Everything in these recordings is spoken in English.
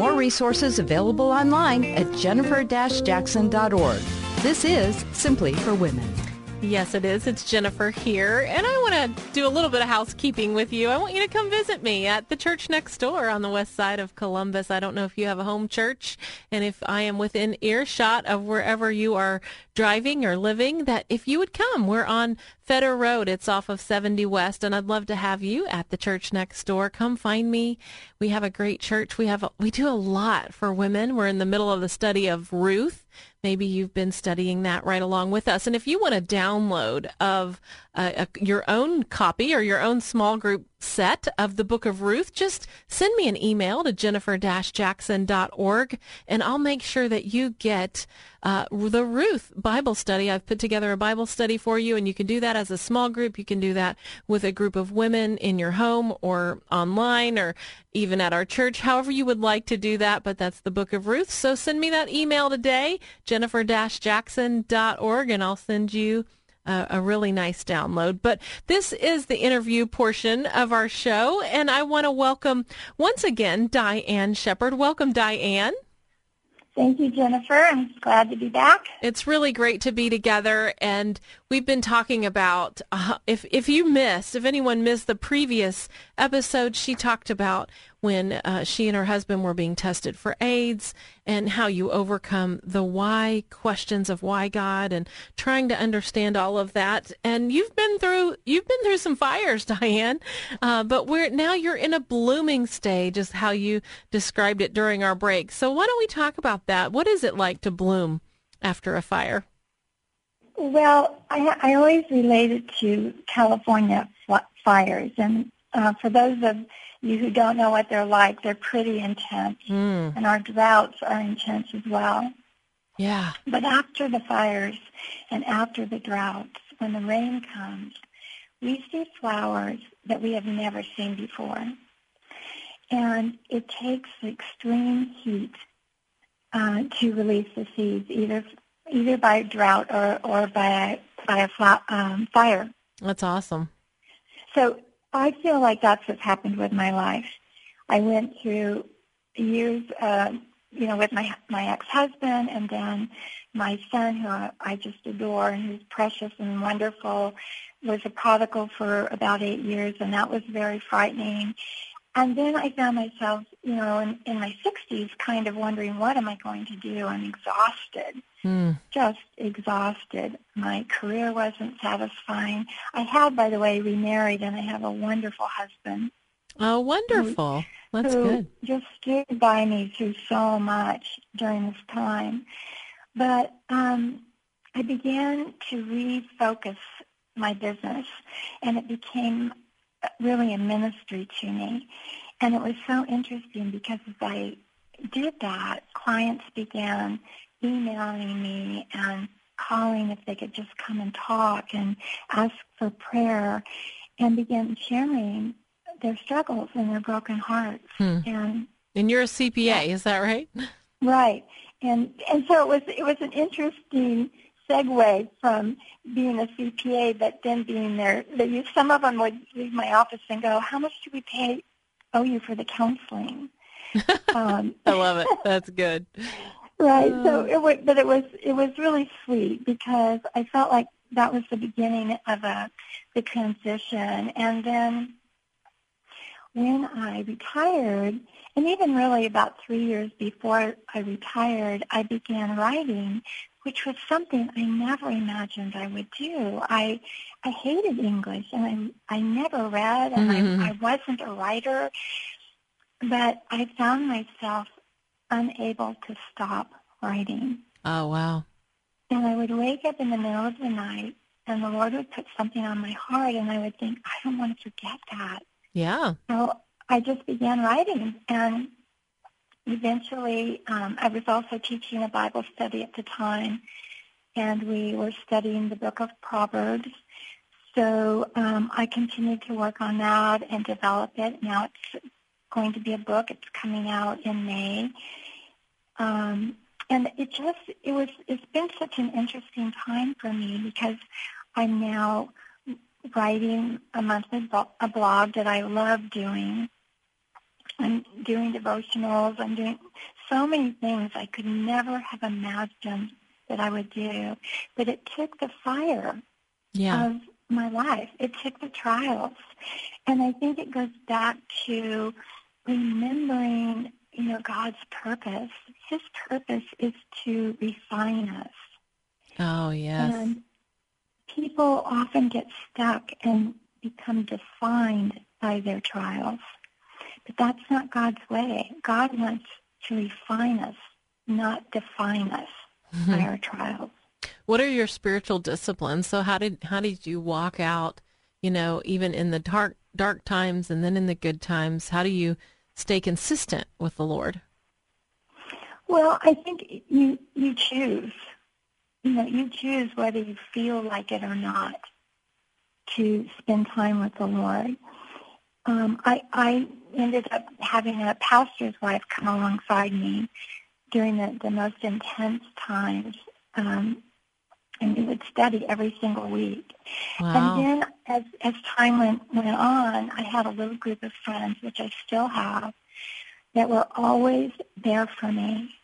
More resources available online at jennifer-jackson.org. This is Simply for Women. Yes, it is. It's Jennifer here, and I want to do a little bit of housekeeping with you. I want you to come visit me at the church next door on the west side of Columbus. I don't know if you have a home church, and if I am within earshot of wherever you are driving or living, that if you would come, we're on Feder Road. It's off of 70 West, and I'd love to have you at the church next door. Come find me. We have a great church. We have a, we do a lot for women. We're in the middle of the study of Ruth. Maybe you've been studying that right along with us. And if you want a download of uh, a, your own copy or your own small group set of the book of Ruth, just send me an email to jennifer-jackson.org and I'll make sure that you get uh, the Ruth Bible study. I've put together a Bible study for you and you can do that as a small group. You can do that with a group of women in your home or online or even at our church, however you would like to do that. But that's the book of Ruth. So send me that email today, jennifer-jackson.org and I'll send you a, a really nice download. But this is the interview portion of our show, and I want to welcome once again DyAnn Shepard. Welcome, DyAnn. Thank you, Jennifer. I'm glad to be back. It's really great to be together, and we've been talking about uh, if if you missed, if anyone missed the previous episode, she talked about when uh, she and her husband were being tested for AIDS and how you overcome the why questions of why God and trying to understand all of that. And you've been through you've been through some fires, DyAnn, uh, but we're now you're in a blooming stage, is how you described it during our break. So why don't we talk about that? What is it like to bloom after a fire? Well, I, I always relate it to California fires, and uh, for those of you who don't know what they're like, they're pretty intense. Mm. And our droughts are intense as well. Yeah. But after the fires and after the droughts, when the rain comes, we see flowers that we have never seen before. And it takes extreme heat uh, to release the seeds, either either by drought or, or by by a fla- um, fire. That's awesome. So I feel like that's what's happened with my life. I went through years, uh, you know, with my my ex-husband, and then my son, who I just adore and who's precious and wonderful, was a prodigal for about eight years, and that was very frightening. And then I found myself, you know, in, in my 60s kind of wondering, what am I going to do? I'm exhausted, mm. just exhausted. My career wasn't satisfying. I have, by the way, remarried, and I have a wonderful husband. Oh, wonderful. Who, That's who good. just stood by me through so much during this time. But um, I began to refocus my business, and it became really a ministry to me. And it was so interesting because as I did that, clients began emailing me and calling if they could just come and talk and ask for prayer and began sharing their struggles and their broken hearts. Hmm. And and you're a CPA, is that right? Right. And and so it was it was an interesting segue from being a CPA, but then being there. Some of them would leave my office and go, "How much do we pay owe you for the counseling?" Um, I love it. That's good. right. So it was, but it was it was really sweet because I felt like that was the beginning of a the transition, and then when I retired, and even really about three years before I retired, I began writing which was something I never imagined I would do. I I hated English and I I never read and mm-hmm. I, I wasn't a writer, but I found myself unable to stop writing. Oh wow. And I would wake up in the middle of the night and the Lord would put something on my heart and I would think, I don't want to forget that. Yeah. So I just began writing and eventually, um, I was also teaching a Bible study at the time, and we were studying the book of Proverbs. So um, I continued to work on that and develop it. Now it's going to be a book. It's coming out in May. Um, and it just, it was, it's been such an interesting time for me because I'm now writing a monthly blog that I love doing. I'm doing devotionals. I'm doing so many things I could never have imagined that I would do. But it took the fire yeah. of my life. It took the trials. And I think it goes back to remembering, you know, God's purpose. His purpose is to refine us. Oh, yes. And people often get stuck and become defined by their trials. But that's not God's way. God wants to refine us, not define us mm-hmm. by our trials. What are your spiritual disciplines? So how did how did you walk out, you know, even in the dark dark times and then in the good times? How do you stay consistent with the Lord? Well, I think you you choose. You know, you choose whether you feel like it or not to spend time with the Lord. Um, I I ended up having a pastor's wife come alongside me during the, the most intense times um, and we would study every single week. Wow. And then as as time went went on, I had a little group of friends, which I still have, that were always there for me.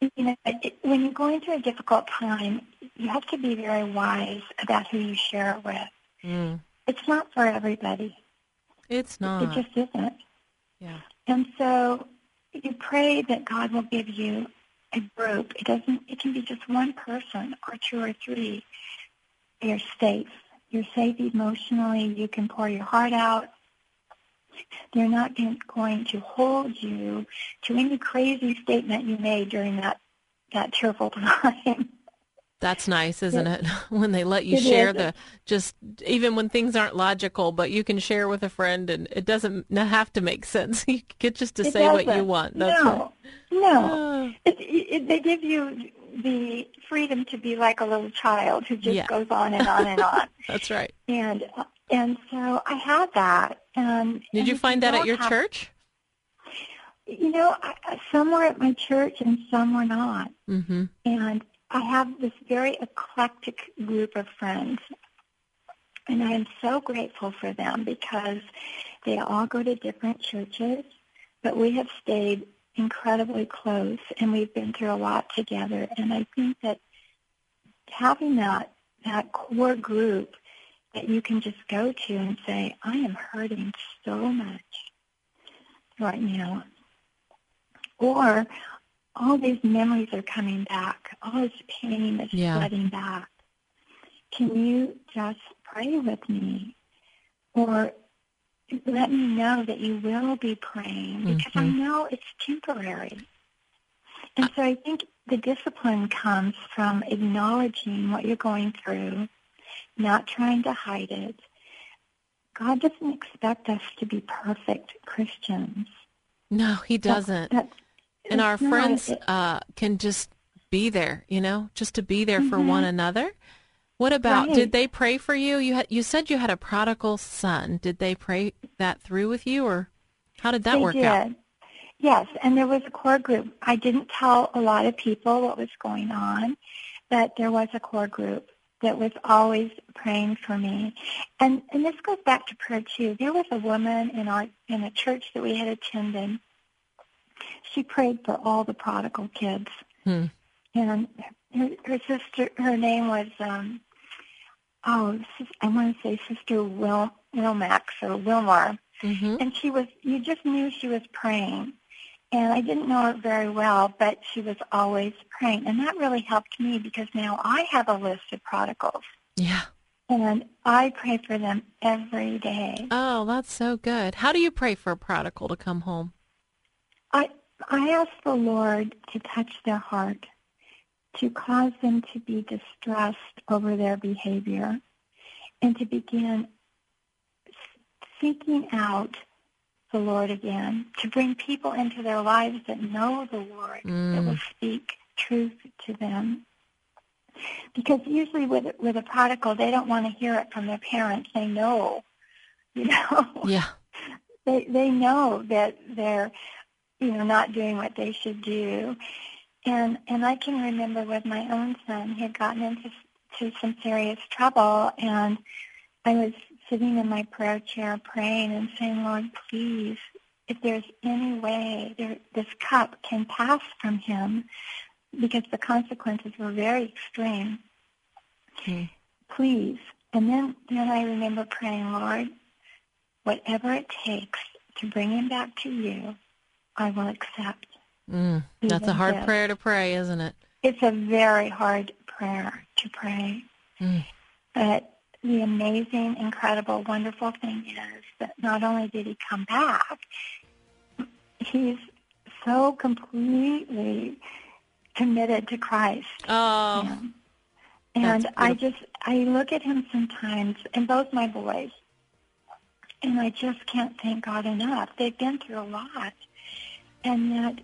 You know, it, when you're going through a difficult time, you have to be very wise about who you share it with. Mm. It's not for everybody. It's not. It just isn't. Yeah. And so you pray that God will give you a group. It doesn't. It can be just one person or two or three. You're safe. You're safe emotionally. You can pour your heart out. They're not going to hold you to any crazy statement you made during that that tearful time. That's nice, isn't it? when they let you share is. the just even when things aren't logical, but you can share with a friend and it doesn't have to make sense. You get just to it say doesn't. what you want. That's no, right. no. Oh. It, it, they give you the freedom to be like a little child who just Yeah. goes on and on and on. That's right. And and so I had that. And Did and you find that at your have- church? You know, I, I- some were at my church and some were not. Mm-hmm. And I have this very eclectic group of friends. And I am so grateful for them because they all go to different churches, but we have stayed incredibly close and we've been through a lot together. And I think that having that, that core group that you can just go to and say, I am hurting so much right now. Or all these memories are coming back. All this pain is Yeah. flooding back. Can you just pray with me? Or let me know that you will be praying because I Mhm. know it's temporary. And so I think the discipline comes from acknowledging what you're going through, not trying to hide it. God doesn't expect us to be perfect Christians. No, he doesn't. That- and our not. friends uh, can just be there, you know, just to be there for Mhm. one another. What about? Right. Did they pray for you? You had you said you had a prodigal son. Did they pray that through with you, or how did that they work did. out? Yes, and there was a core group. I didn't tell a lot of people what was going on, but there was a core group that was always praying for me. And and this goes back to prayer too. There was a woman in our in a church that we had attended. She prayed for all the prodigal kids. Hmm. And her, her sister, her name was, um, oh, I want to say Sister Will Wilmax or Wilmar hmm and she was you just knew she was praying and i didn't know her very well but she was always praying and that really helped me because now i have a list of prodigals Yeah. and i pray for them every day Oh, that's so good. How do you pray for a prodigal to come home? I i ask the lord to touch their heart to cause them to be distressed over their behavior and to begin seeking out the Lord again, to bring people into their lives that know the Lord, mm. that will speak truth to them. Because usually with with a prodigal, they don't want to hear it from their parents. They know, you know. Yeah. they they know that they're, you know, not doing what they should do, and and I can remember with my own son, he had gotten into to some serious trouble, and I was sitting in my prayer chair praying and saying, Lord, please, if there's any way there, this cup can pass from him, because the consequences were very extreme. Okay. Please. And then, then I remember praying, Lord, whatever it takes to bring him back to you, I will accept. Mm, that's a hard this. prayer to pray, isn't it? It's a very hard prayer to pray. Mm. But the amazing, incredible, wonderful thing is that not only did he come back, he's so completely committed to Christ. Oh. And I just, I look at him sometimes, and both my boys, and I just can't thank God enough. They've been through a lot. And that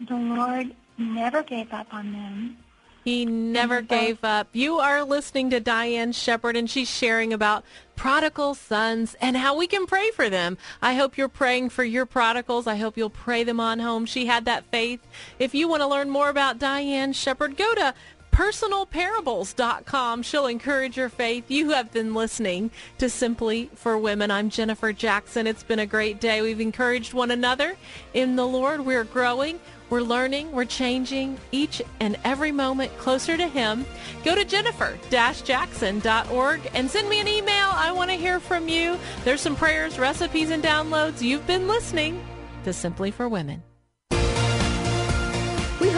the Lord never gave up on them. He never gave up. You are listening to DyAnn Shepard, and she's sharing about prodigal sons and how we can pray for them. I hope you're praying for your prodigals. I hope you'll pray them on home. She had that faith. If you want to learn more about DyAnn Shepard, go to personalparables.com. She'll encourage your faith. You have been listening to Simply for Women. I'm Jennifer Jackson. It's been a great day. We've encouraged one another in the Lord. We're growing. We're learning, we're changing each and every moment closer to Him. Go to jennifer-jackson.org and send me an email. I want to hear from you. There's some prayers, recipes, and downloads. You've been listening to Simply for Women.